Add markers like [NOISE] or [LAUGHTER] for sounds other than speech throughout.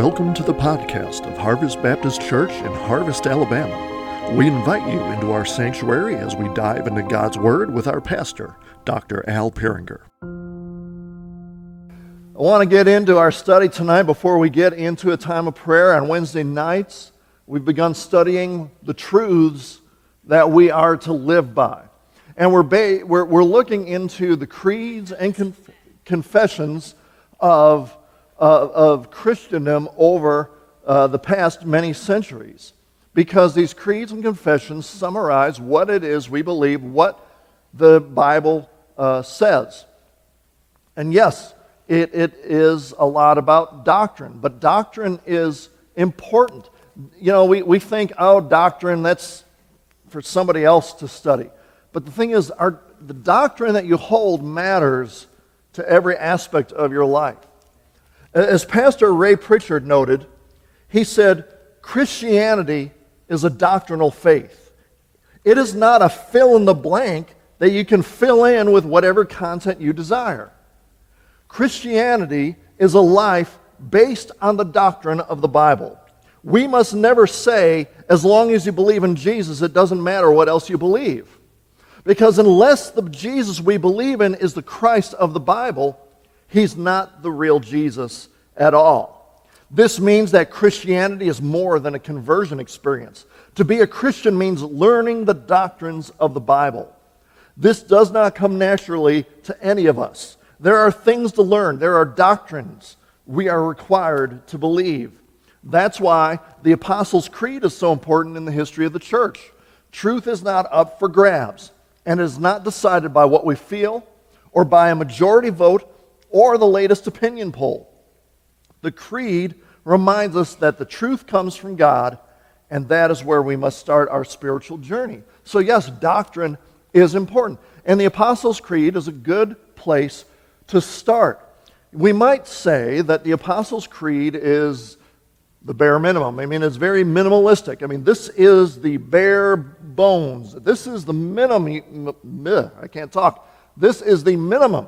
Welcome to the podcast of Harvest Baptist Church in Harvest, Alabama. We invite you into our sanctuary as we dive into God's Word with our pastor, Dr. Al Peringer. I want to get into our study tonight before we get into a time of prayer on Wednesday nights. We've begun studying the truths that we are to live by. And we're, ba- we're, we're looking into the creeds and conf- confessions of uh, of Christendom over uh, the past many centuries. Because these creeds and confessions summarize what it is we believe, what the Bible uh, says. And yes, it, it is a lot about doctrine, but doctrine is important. You know, we, we think, oh, doctrine, that's for somebody else to study. But the thing is, our, the doctrine that you hold matters to every aspect of your life. As Pastor Ray Pritchard noted, he said, Christianity is a doctrinal faith. It is not a fill in the blank that you can fill in with whatever content you desire. Christianity is a life based on the doctrine of the Bible. We must never say, as long as you believe in Jesus, it doesn't matter what else you believe. Because unless the Jesus we believe in is the Christ of the Bible, He's not the real Jesus at all. This means that Christianity is more than a conversion experience. To be a Christian means learning the doctrines of the Bible. This does not come naturally to any of us. There are things to learn, there are doctrines we are required to believe. That's why the Apostles' Creed is so important in the history of the church. Truth is not up for grabs and is not decided by what we feel or by a majority vote or the latest opinion poll. The creed reminds us that the truth comes from God, and that is where we must start our spiritual journey. So, yes, doctrine is important. And the Apostles' Creed is a good place to start. We might say that the Apostles' Creed is the bare minimum. I mean, it's very minimalistic. I mean, this is the bare bones. This is the minimum. I can't talk. This is the minimum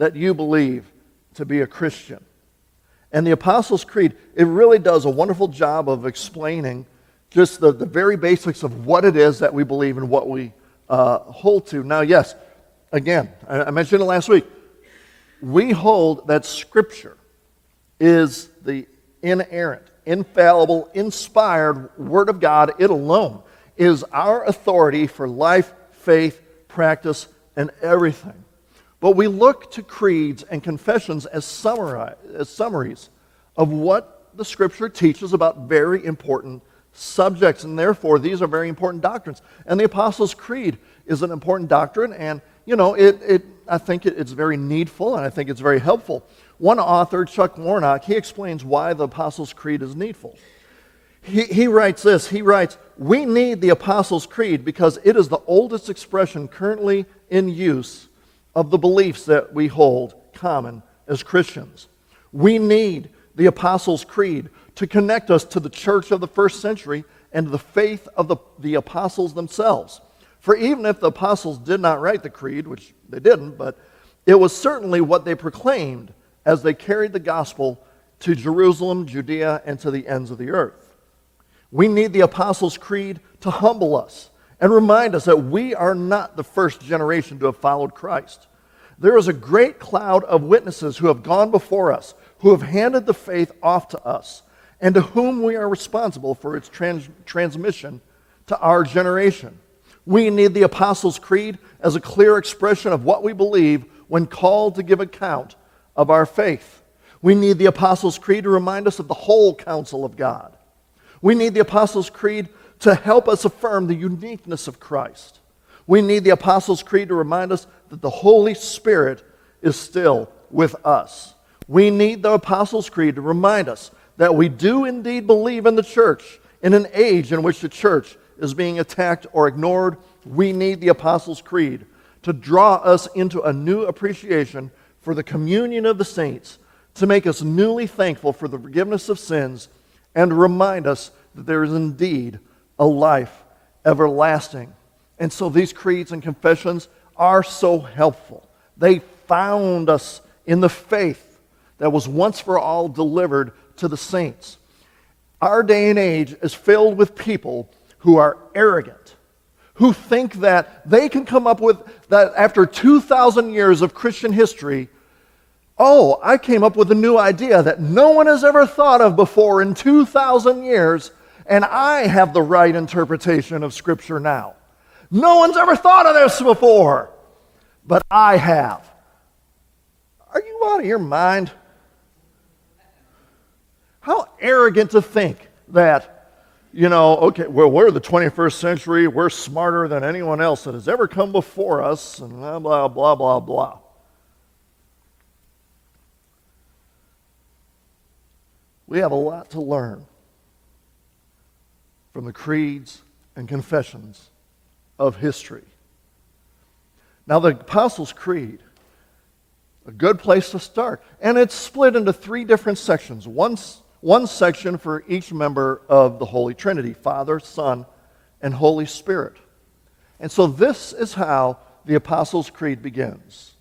that you believe to be a Christian. And the Apostles' Creed, it really does a wonderful job of explaining just the, the very basics of what it is that we believe and what we uh, hold to. Now, yes, again, I, I mentioned it last week. We hold that Scripture is the inerrant, infallible, inspired Word of God. It alone is our authority for life, faith, practice, and everything. But we look to creeds and confessions as, summari- as summaries of what the Scripture teaches about very important subjects, and therefore these are very important doctrines. And the Apostles' Creed is an important doctrine, and you know, it, it, I think it, it's very needful, and I think it's very helpful. One author, Chuck Warnock, he explains why the Apostles' Creed is needful. He, he writes this He writes, We need the Apostles' Creed because it is the oldest expression currently in use of the beliefs that we hold common as Christians. We need the Apostles' Creed to connect us to the church of the first century and to the faith of the, the apostles themselves. For even if the apostles did not write the creed, which they didn't, but it was certainly what they proclaimed as they carried the gospel to Jerusalem, Judea, and to the ends of the earth. We need the Apostles' Creed to humble us and remind us that we are not the first generation to have followed Christ. There is a great cloud of witnesses who have gone before us, who have handed the faith off to us, and to whom we are responsible for its trans- transmission to our generation. We need the Apostles' Creed as a clear expression of what we believe when called to give account of our faith. We need the Apostles' Creed to remind us of the whole counsel of God. We need the Apostles' Creed to help us affirm the uniqueness of Christ. We need the Apostles' Creed to remind us that the Holy Spirit is still with us. We need the Apostles' Creed to remind us that we do indeed believe in the church in an age in which the church is being attacked or ignored. We need the Apostles' Creed to draw us into a new appreciation for the communion of the saints, to make us newly thankful for the forgiveness of sins, and to remind us that there is indeed a life everlasting. And so these creeds and confessions are so helpful. They found us in the faith that was once for all delivered to the saints. Our day and age is filled with people who are arrogant, who think that they can come up with that after 2,000 years of Christian history. Oh, I came up with a new idea that no one has ever thought of before in 2,000 years, and I have the right interpretation of Scripture now. No one's ever thought of this before, but I have. Are you out of your mind? How arrogant to think that, you know, okay, well, we're the 21st century, we're smarter than anyone else that has ever come before us, and blah, blah, blah, blah, blah. We have a lot to learn from the creeds and confessions of history. Now, the Apostles' Creed a good place to start. And it's split into three different sections one, one section for each member of the Holy Trinity Father, Son, and Holy Spirit. And so this is how the Apostles' Creed begins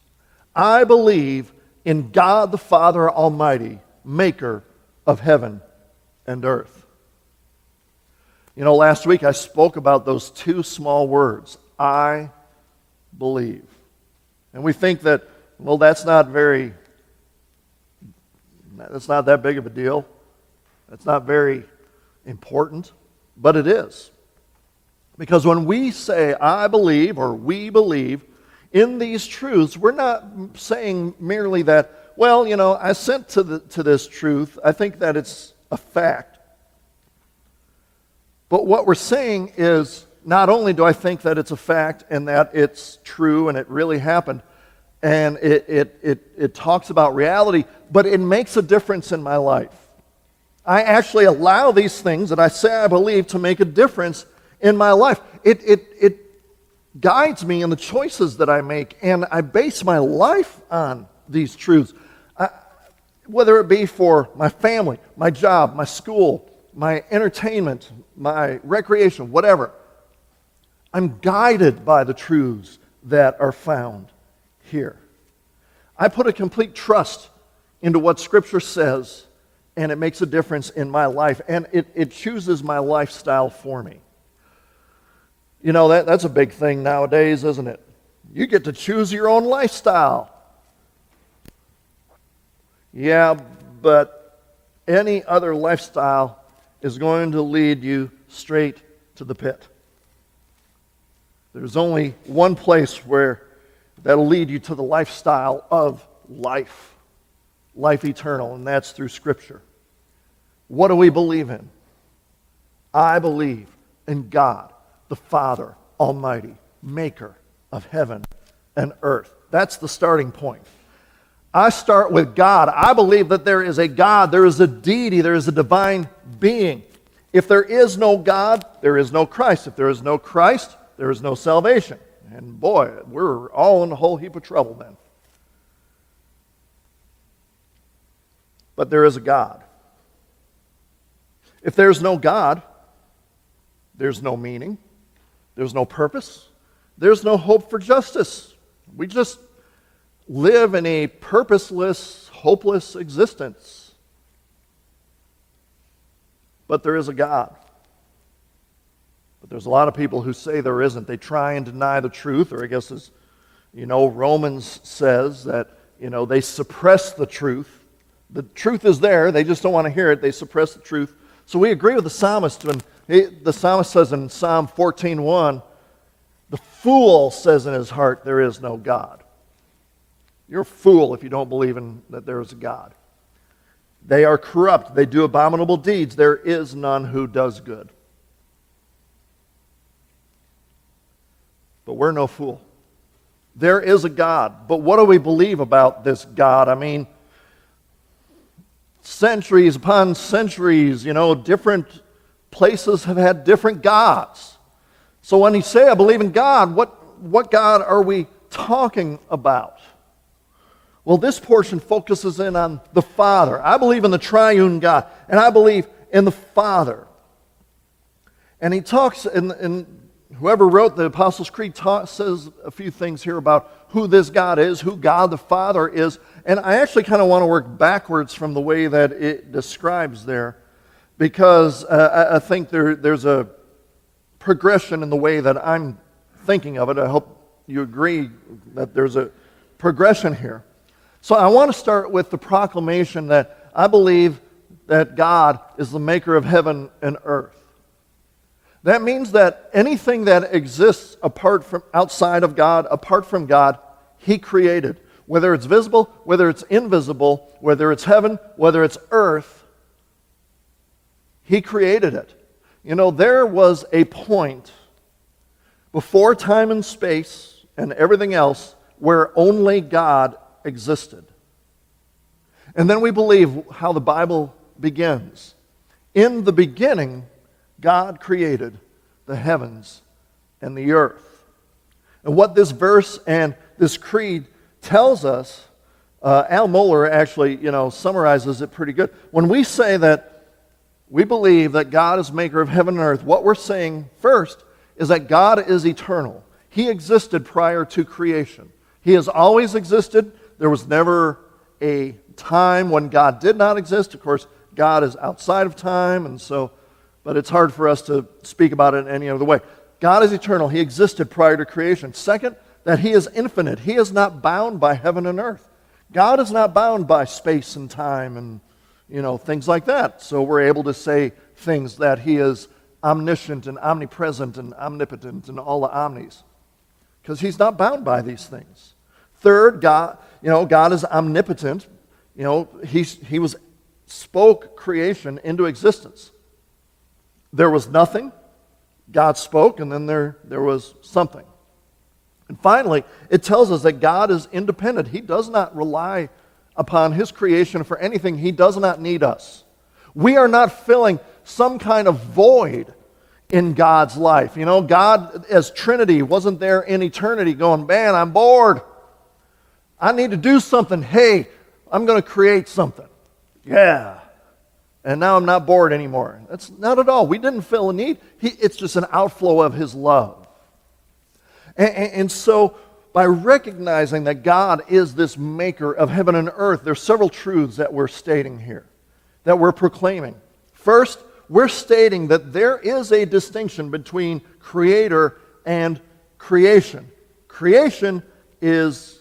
I believe in God the Father Almighty, maker of heaven and earth. You know, last week I spoke about those two small words I believe. And we think that well, that's not very, that's not that big of a deal. That's not very important, but it is. Because when we say, I believe, or we believe in these truths, we're not saying merely that, well, you know, I sent to, the, to this truth. I think that it's a fact. But what we're saying is, not only do I think that it's a fact and that it's true and it really happened, and it, it, it, it talks about reality, but it makes a difference in my life. I actually allow these things that I say I believe to make a difference in my life. It, it, it guides me in the choices that I make, and I base my life on these truths. Whether it be for my family, my job, my school, my entertainment, my recreation, whatever. I'm guided by the truths that are found here. I put a complete trust into what Scripture says, and it makes a difference in my life, and it, it chooses my lifestyle for me. You know, that, that's a big thing nowadays, isn't it? You get to choose your own lifestyle. Yeah, but any other lifestyle is going to lead you straight to the pit. There's only one place where that'll lead you to the lifestyle of life, life eternal, and that's through Scripture. What do we believe in? I believe in God, the Father Almighty, maker of heaven and earth. That's the starting point. I start with God. I believe that there is a God, there is a deity, there is a divine being. If there is no God, there is no Christ. If there is no Christ, there is no salvation. And boy, we're all in a whole heap of trouble then. But there is a God. If there's no God, there's no meaning, there's no purpose, there's no hope for justice. We just live in a purposeless, hopeless existence. But there is a God. But there's a lot of people who say there isn't. They try and deny the truth, or I guess as you know, Romans says that, you know, they suppress the truth. The truth is there, they just don't want to hear it. They suppress the truth. So we agree with the psalmist when he, the psalmist says in Psalm 14:1, the fool says in his heart, There is no God. You're a fool if you don't believe in that there is a God. They are corrupt, they do abominable deeds. There is none who does good. But we're no fool. There is a God. But what do we believe about this God? I mean, centuries upon centuries, you know, different places have had different gods. So when you say, I believe in God, what, what God are we talking about? Well, this portion focuses in on the Father. I believe in the triune God, and I believe in the Father. And he talks in, in whoever wrote the Apostles' Creed says a few things here about who this God is, who God the Father is. And I actually kind of want to work backwards from the way that it describes there because uh, I, I think there, there's a progression in the way that I'm thinking of it. I hope you agree that there's a progression here. So I want to start with the proclamation that I believe that God is the maker of heaven and earth. That means that anything that exists apart from outside of God, apart from God, he created. Whether it's visible, whether it's invisible, whether it's heaven, whether it's earth, he created it. You know, there was a point before time and space and everything else where only God existed. And then we believe how the Bible begins. In the beginning, God created the heavens and the earth. And what this verse and this creed tells us, uh, Al Mohler actually, you know, summarizes it pretty good. When we say that we believe that God is maker of heaven and earth, what we're saying first is that God is eternal. He existed prior to creation. He has always existed. There was never a time when God did not exist. Of course, God is outside of time, and so, but it's hard for us to speak about it in any other way. God is eternal. He existed prior to creation. Second, that He is infinite. He is not bound by heaven and earth. God is not bound by space and time and, you know, things like that. So we're able to say things that He is omniscient and omnipresent and omnipotent and all the omnis because He's not bound by these things. Third, God, you know, God is omnipotent. You know, he, he was spoke creation into existence. There was nothing, God spoke, and then there, there was something. And finally, it tells us that God is independent. He does not rely upon His creation for anything, He does not need us. We are not filling some kind of void in God's life. You know, God as Trinity wasn't there in eternity going, man, I'm bored. I need to do something. Hey, I'm going to create something. Yeah. And now I'm not bored anymore. That's not at all. We didn't fill a need. He, it's just an outflow of His love. And, and, and so, by recognizing that God is this maker of heaven and earth, there's several truths that we're stating here, that we're proclaiming. First, we're stating that there is a distinction between creator and creation. Creation is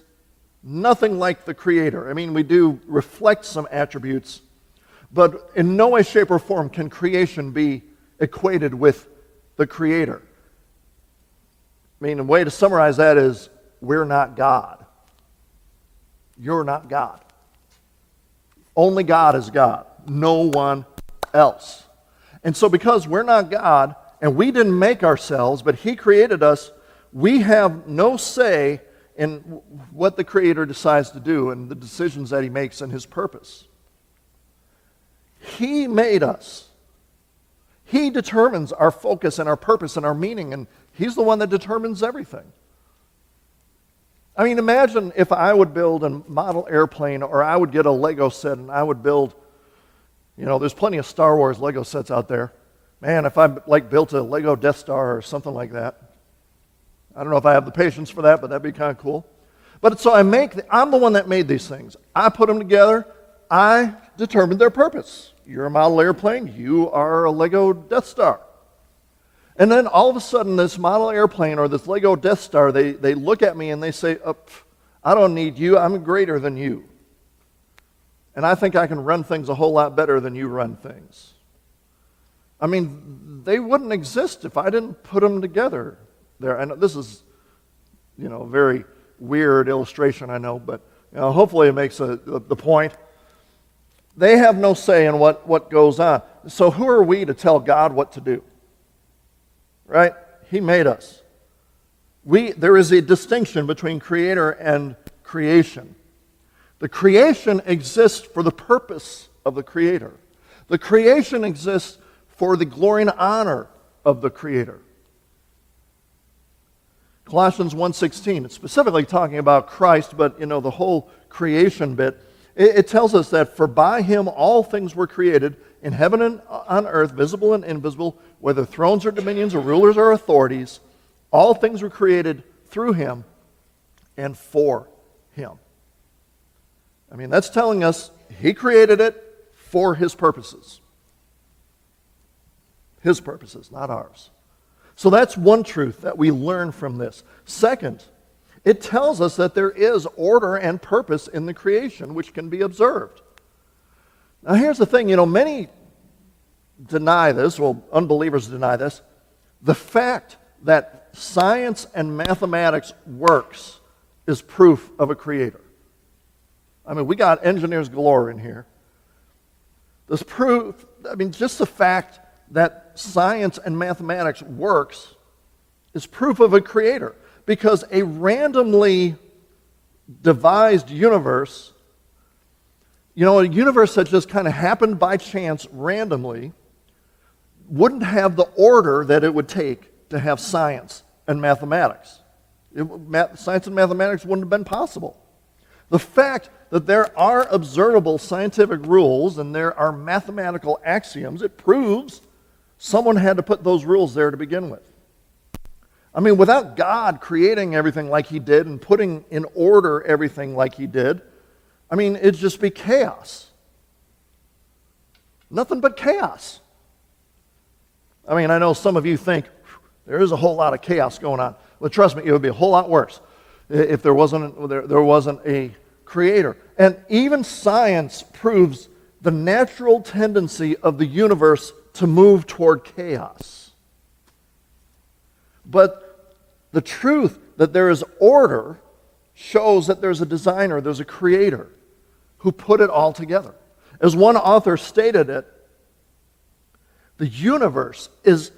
nothing like the Creator. I mean, we do reflect some attributes, but in no way, shape, or form can creation be equated with the Creator. I mean, a way to summarize that is we're not God. You're not God. Only God is God, no one else. And so, because we're not God and we didn't make ourselves, but He created us, we have no say in what the Creator decides to do and the decisions that He makes and His purpose. He made us. He determines our focus and our purpose and our meaning, and He's the one that determines everything. I mean, imagine if I would build a model airplane or I would get a Lego set and I would build, you know, there's plenty of Star Wars Lego sets out there. Man, if I like built a Lego Death Star or something like that, I don't know if I have the patience for that, but that'd be kind of cool. But so I make, the, I'm the one that made these things. I put them together. I determined their purpose. You're a model airplane. You are a Lego Death Star. And then all of a sudden, this model airplane or this Lego Death Star, they, they look at me and they say, oh, I don't need you. I'm greater than you. And I think I can run things a whole lot better than you run things. I mean, they wouldn't exist if I didn't put them together there. And this is, you know, a very weird illustration, I know, but you know, hopefully it makes a, the, the point. They have no say in what, what goes on. So who are we to tell God what to do? Right? He made us. We, there is a distinction between creator and creation. The creation exists for the purpose of the creator. The creation exists for the glory and honor of the creator. Colossians 1.16, it's specifically talking about Christ, but you know, the whole creation bit, it, it tells us that for by him all things were created in heaven and on earth, visible and invisible, whether thrones or dominions or rulers or authorities, all things were created through him and for him. I mean, that's telling us he created it for his purposes. His purposes, not ours. So that's one truth that we learn from this. Second, it tells us that there is order and purpose in the creation which can be observed. Now, here's the thing you know, many deny this, well, unbelievers deny this. The fact that science and mathematics works is proof of a creator. I mean, we got engineers galore in here. This proof, I mean, just the fact that science and mathematics works is proof of a creator because a randomly devised universe, you know, a universe that just kind of happened by chance randomly, wouldn't have the order that it would take to have science and mathematics. It, math, science and mathematics wouldn't have been possible. The fact that there are observable scientific rules and there are mathematical axioms, it proves someone had to put those rules there to begin with. I mean, without God creating everything like He did and putting in order everything like He did, I mean, it'd just be chaos. Nothing but chaos. I mean, I know some of you think there is a whole lot of chaos going on. Well, trust me, it would be a whole lot worse if there wasn't, there, there wasn't a creator. And even science proves the natural tendency of the universe to move toward chaos. But the truth that there is order shows that there's a designer, there's a creator who put it all together. As one author stated it, the universe is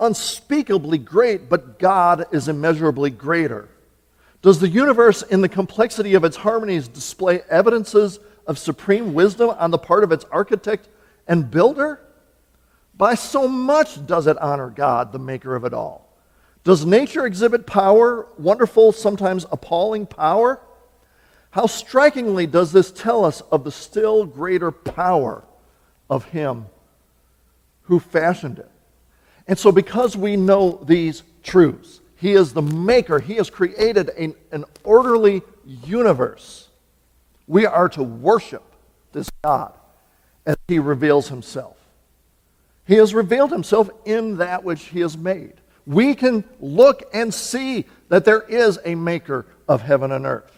unspeakably great, but God is immeasurably greater. Does the universe, in the complexity of its harmonies, display evidences of supreme wisdom on the part of its architect and builder? By so much does it honor God, the maker of it all. Does nature exhibit power, wonderful, sometimes appalling power? How strikingly does this tell us of the still greater power of Him who fashioned it? And so, because we know these truths, He is the maker, He has created an, an orderly universe. We are to worship this God as He reveals Himself. He has revealed Himself in that which He has made. We can look and see that there is a maker of heaven and earth.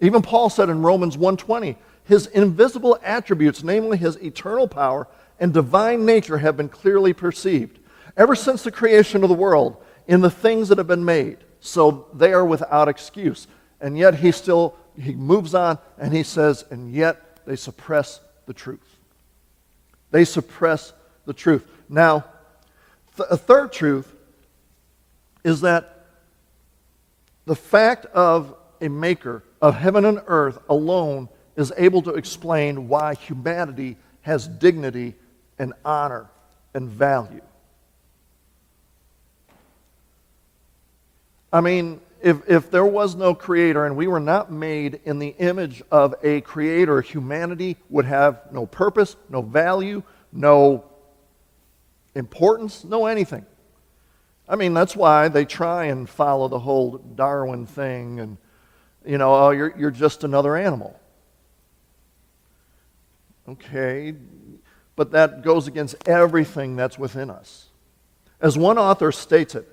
Even Paul said in Romans 1:20, his invisible attributes, namely his eternal power and divine nature, have been clearly perceived ever since the creation of the world in the things that have been made. So they are without excuse. And yet he still he moves on and he says, and yet they suppress the truth. They suppress the truth. Now, th- a third truth is that the fact of a maker of heaven and earth alone is able to explain why humanity has dignity and honor and value. I mean, if, if there was no creator and we were not made in the image of a creator, humanity would have no purpose, no value, no importance, no anything. I mean, that's why they try and follow the whole Darwin thing and, you know, oh, you're, you're just another animal. Okay, but that goes against everything that's within us. As one author states it,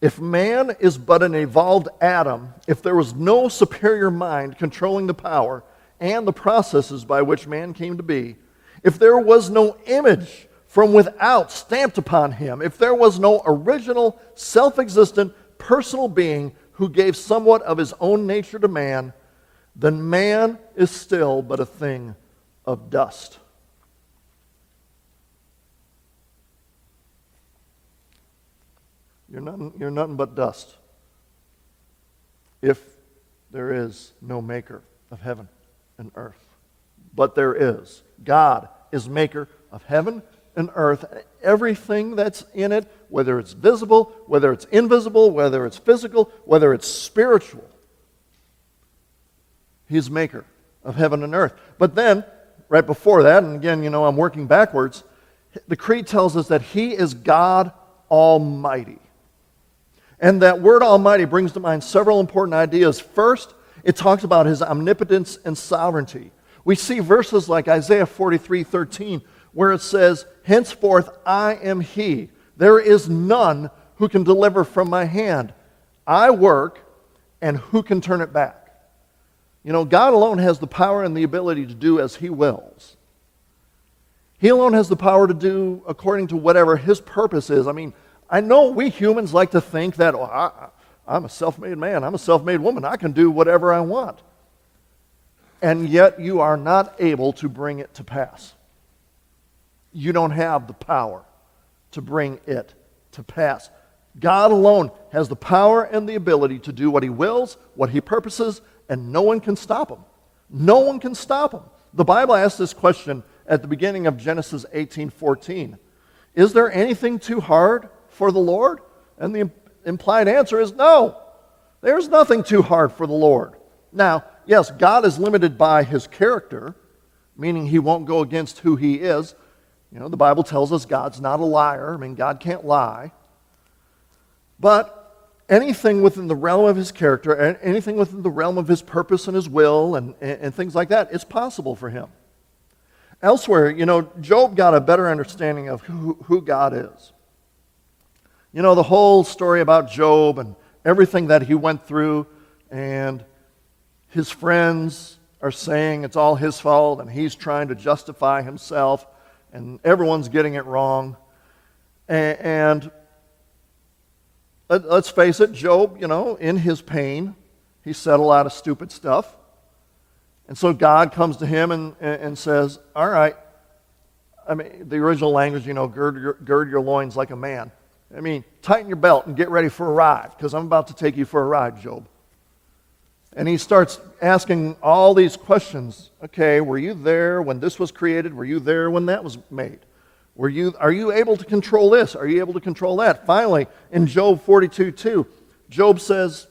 if man is but an evolved atom, if there was no superior mind controlling the power and the processes by which man came to be, if there was no image from without stamped upon him, if there was no original, self existent, personal being who gave somewhat of his own nature to man, then man is still but a thing of dust. You're nothing, you're nothing but dust if there is no maker of heaven and earth. But there is. God is maker of heaven and earth, everything that's in it, whether it's visible, whether it's invisible, whether it's physical, whether it's spiritual. He's maker of heaven and earth. But then, right before that, and again, you know, I'm working backwards, the creed tells us that He is God Almighty. And that word Almighty brings to mind several important ideas. First, it talks about his omnipotence and sovereignty. We see verses like Isaiah 43 13, where it says, Henceforth I am he. There is none who can deliver from my hand. I work, and who can turn it back? You know, God alone has the power and the ability to do as he wills. He alone has the power to do according to whatever his purpose is. I mean, I know we humans like to think that, oh, I, I'm a self made man, I'm a self made woman, I can do whatever I want. And yet you are not able to bring it to pass. You don't have the power to bring it to pass. God alone has the power and the ability to do what he wills, what he purposes, and no one can stop him. No one can stop him. The Bible asks this question at the beginning of Genesis 18:14. Is there anything too hard for the Lord? And the implied answer is no. There's nothing too hard for the Lord. Now, yes, God is limited by his character, meaning he won't go against who he is. You know, the Bible tells us God's not a liar. I mean, God can't lie. But anything within the realm of his character, and anything within the realm of his purpose and his will, and, and things like that, it's possible for him. Elsewhere, you know, Job got a better understanding of who, who God is. You know, the whole story about Job and everything that he went through, and his friends are saying it's all his fault, and he's trying to justify himself, and everyone's getting it wrong. And, and let, us face it, Job, you know, in his pain, he said a lot of stupid stuff. And so God comes to him and, and says, All right, I mean, the original language, you know, gird your, gird your loins like a man. I mean, tighten your belt and get ready for a ride, because I'm about to take you for a ride, Job. And he starts asking all these questions. Okay, were you there when this was created? Were you there when that was made? Were you, are you able to control this? Are you able to control that? Finally, in Job 42 2, Job says,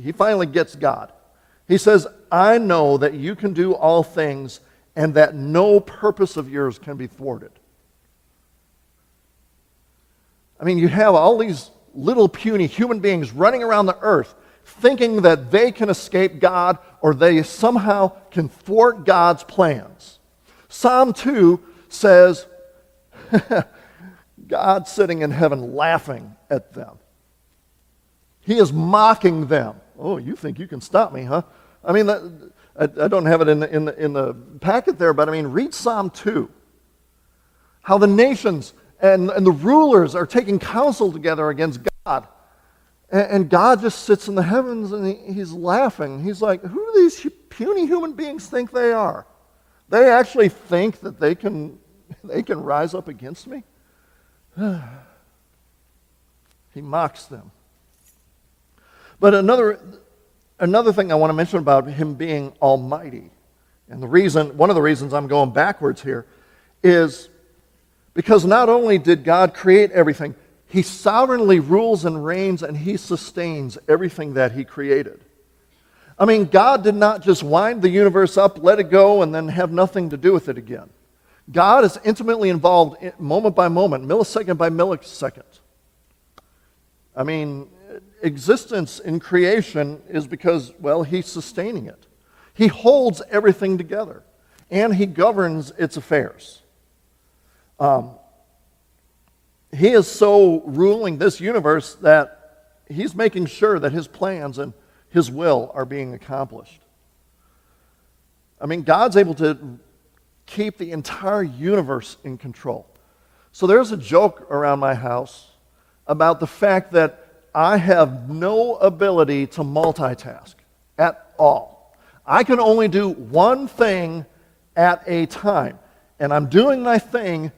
he finally gets God. He says, I know that you can do all things and that no purpose of yours can be thwarted. I mean, you have all these little puny human beings running around the earth thinking that they can escape God or they somehow can thwart God's plans. Psalm 2 says, [LAUGHS] God sitting in heaven laughing at them. He is mocking them. Oh, you think you can stop me, huh? I mean, I, don't have it in the, in, the, in the packet there, but I mean, read Psalm 2. How the nations and, and the rulers are taking counsel together against God. And, God just sits in the heavens and he, he's laughing. He's like, who do these puny human beings think they are? They actually think that they can [LAUGHS] they can rise up against me? [SIGHS] he mocks them. But another, another thing I want to mention about him being almighty, and the reason, one of the reasons I'm going backwards here, is because not only did God create everything, he sovereignly rules and reigns and he sustains everything that he created. I mean, God did not just wind the universe up, let it go, and then have nothing to do with it again. God is intimately involved moment by moment, millisecond by millisecond. I mean, existence in creation is because, well, He's sustaining it. He holds everything together, and He governs its affairs. Um, he is so ruling this universe that He's making sure that His plans and His will are being accomplished. I mean, God's able to keep the entire universe in control. So there's a joke around my house about the fact that I have no ability to multitask at all. I can only do one thing at a time. And I'm doing my thing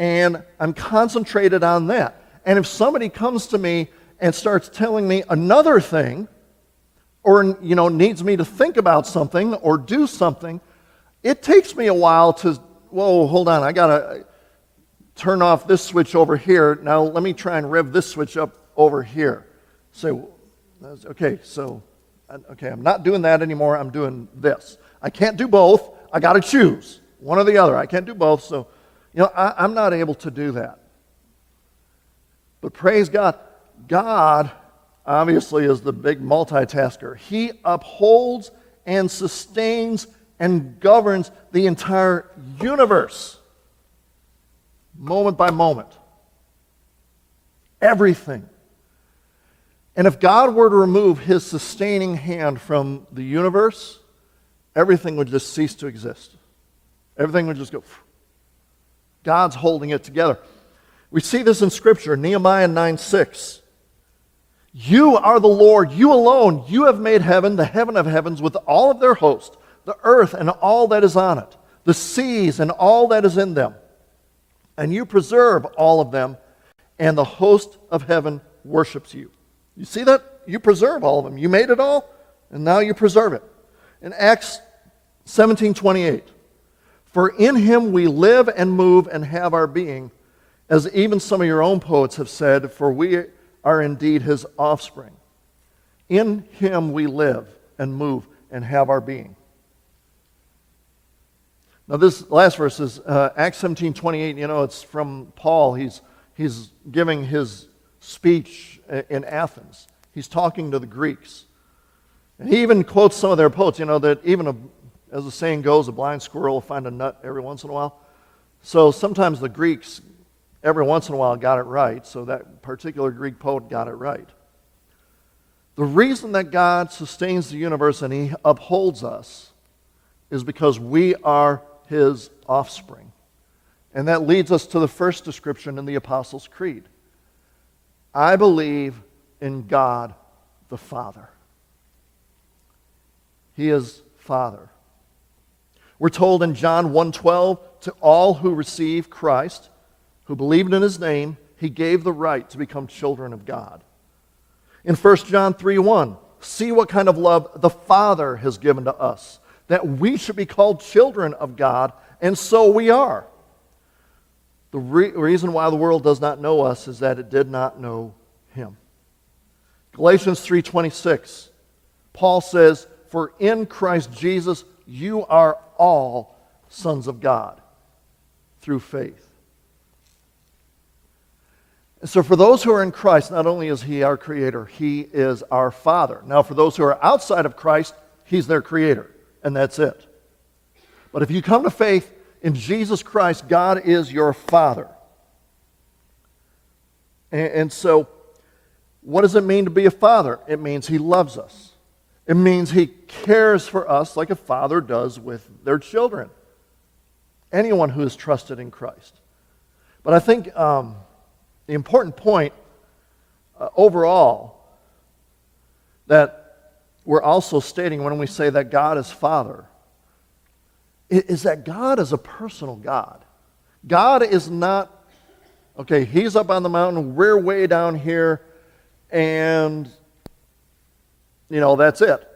and I'm concentrated on that. And if somebody comes to me and starts telling me another thing, or you know needs me to think about something or do something it takes me a while to, whoa, hold on, I got to turn off this switch over here. Now let me try and rev this switch up over here. So, okay, so, okay, I'm not doing that anymore. I'm doing this. I can't do both. I got to choose one or the other. I can't do both. So, you know, I, I'm not able to do that. But praise God, God obviously is the big multitasker. He upholds and sustains and governs the entire universe, moment by moment. Everything. And if God were to remove his sustaining hand from the universe, everything would just cease to exist. Everything would just go. God's holding it together. We see this in Scripture, Nehemiah 9 6. You are the Lord, you alone. You have made heaven, the heaven of heavens, with all of their host, the earth and all that is on it, the seas and all that is in them. And you preserve all of them, and the host of heaven worships you. You see that? You preserve all of them. You made it all, and now you preserve it. In Acts 17 28, for in him we live and move and have our being, as even some of your own poets have said, for we are indeed his offspring. In him we live and move and have our being. Now, this last verse is uh, Acts 17 28. You know, it's from Paul. He's, he's giving his speech in Athens. He's talking to the Greeks. And he even quotes some of their poets, you know, that even, a, as the saying goes, a blind squirrel will find a nut every once in a while. So sometimes the Greeks every once in a while got it right, so that particular Greek poet got it right. The reason that God sustains the universe and He upholds us is because we are His offspring. And that leads us to the first description in the Apostles' Creed I believe in God the Father. He is Father. We're told in John 1:12 to all who receive Christ who believed in his name, he gave the right to become children of God. In 1 John 3 1, see what kind of love the Father has given to us, that we should be called children of God, and so we are. The re- reason why the world does not know us is that it did not know him. Galatians 3:26. Paul says, "For in Christ Jesus you are all sons of God through faith." And So, for those who are in Christ, not only is He our Creator, He is our Father. Now, for those who are outside of Christ, He's their Creator, and that's it. But if you come to faith in Jesus Christ, God is your Father. And, and so, what does it mean to be a father? It means He loves us, it means He cares for us like a father does with their children. Anyone who is trusted in Christ. But I think. Um, the important point uh, overall that we're also stating when we say that God is Father is that God is a personal God. God is not, okay, He's up on the mountain, we're way down here, and, you know, that's it.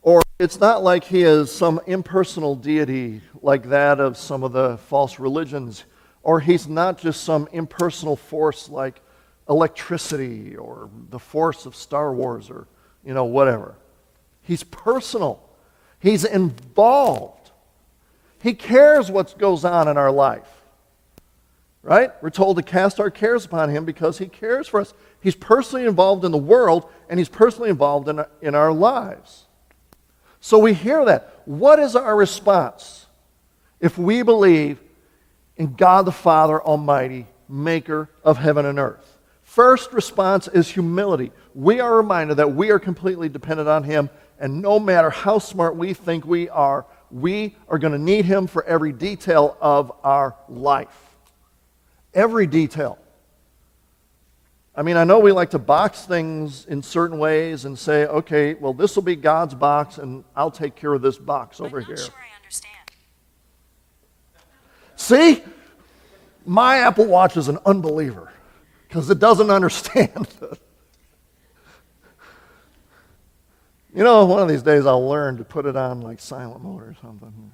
Or it's not like He is some impersonal deity like that of some of the false religions or he's not just some impersonal force like electricity or the force of Star Wars or, you know, whatever. He's personal. He's involved. He cares what goes on in our life. Right? We're told to cast our cares upon him because he cares for us. He's personally involved in the world and he's personally involved in, in our lives. So we hear that. What is our response if we believe in God the Father Almighty, maker of heaven and earth. First response is humility. We are reminded that we are completely dependent on Him, and no matter how smart we think we are, we are going to need Him for every detail of our life. Every detail. I mean, I know we like to box things in certain ways and say, okay, well, this will be God's box, and I'll take care of this box over here. Sure See? My Apple Watch is an unbeliever because it doesn't [LAUGHS] understand. you know, one of these days I'll learn to put it on like silent mode or something.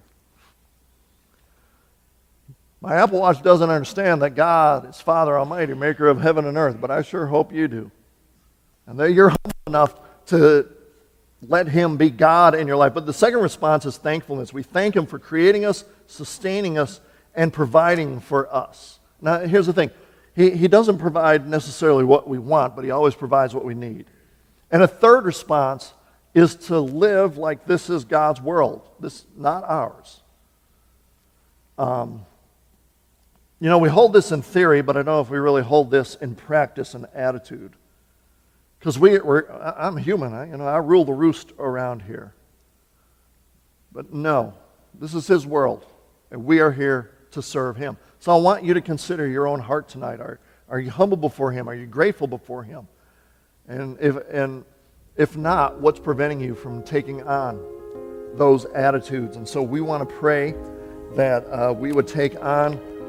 My Apple Watch doesn't understand that God is Father Almighty, maker of heaven and earth, but I sure hope you do. And that you're humble enough to let Him be God in your life. But the second response is thankfulness. We thank Him for creating us, sustaining us, and providing for us. Now, here's the thing He, he doesn't provide necessarily what we want, but He always provides what we need. And a third response is to live like this is God's world, this not ours. Um, you know, we hold this in theory, but I don't know if we really hold this in practice and attitude. Because we, we're, I'm human, I, you know, I rule the roost around here. But no, this is His world, and we are here to serve Him. So I want you to consider your own heart tonight. Are, are you humble before Him? Are you grateful before Him? And if, and if not, what's preventing you from taking on those attitudes? And so we want to pray that uh, we would take on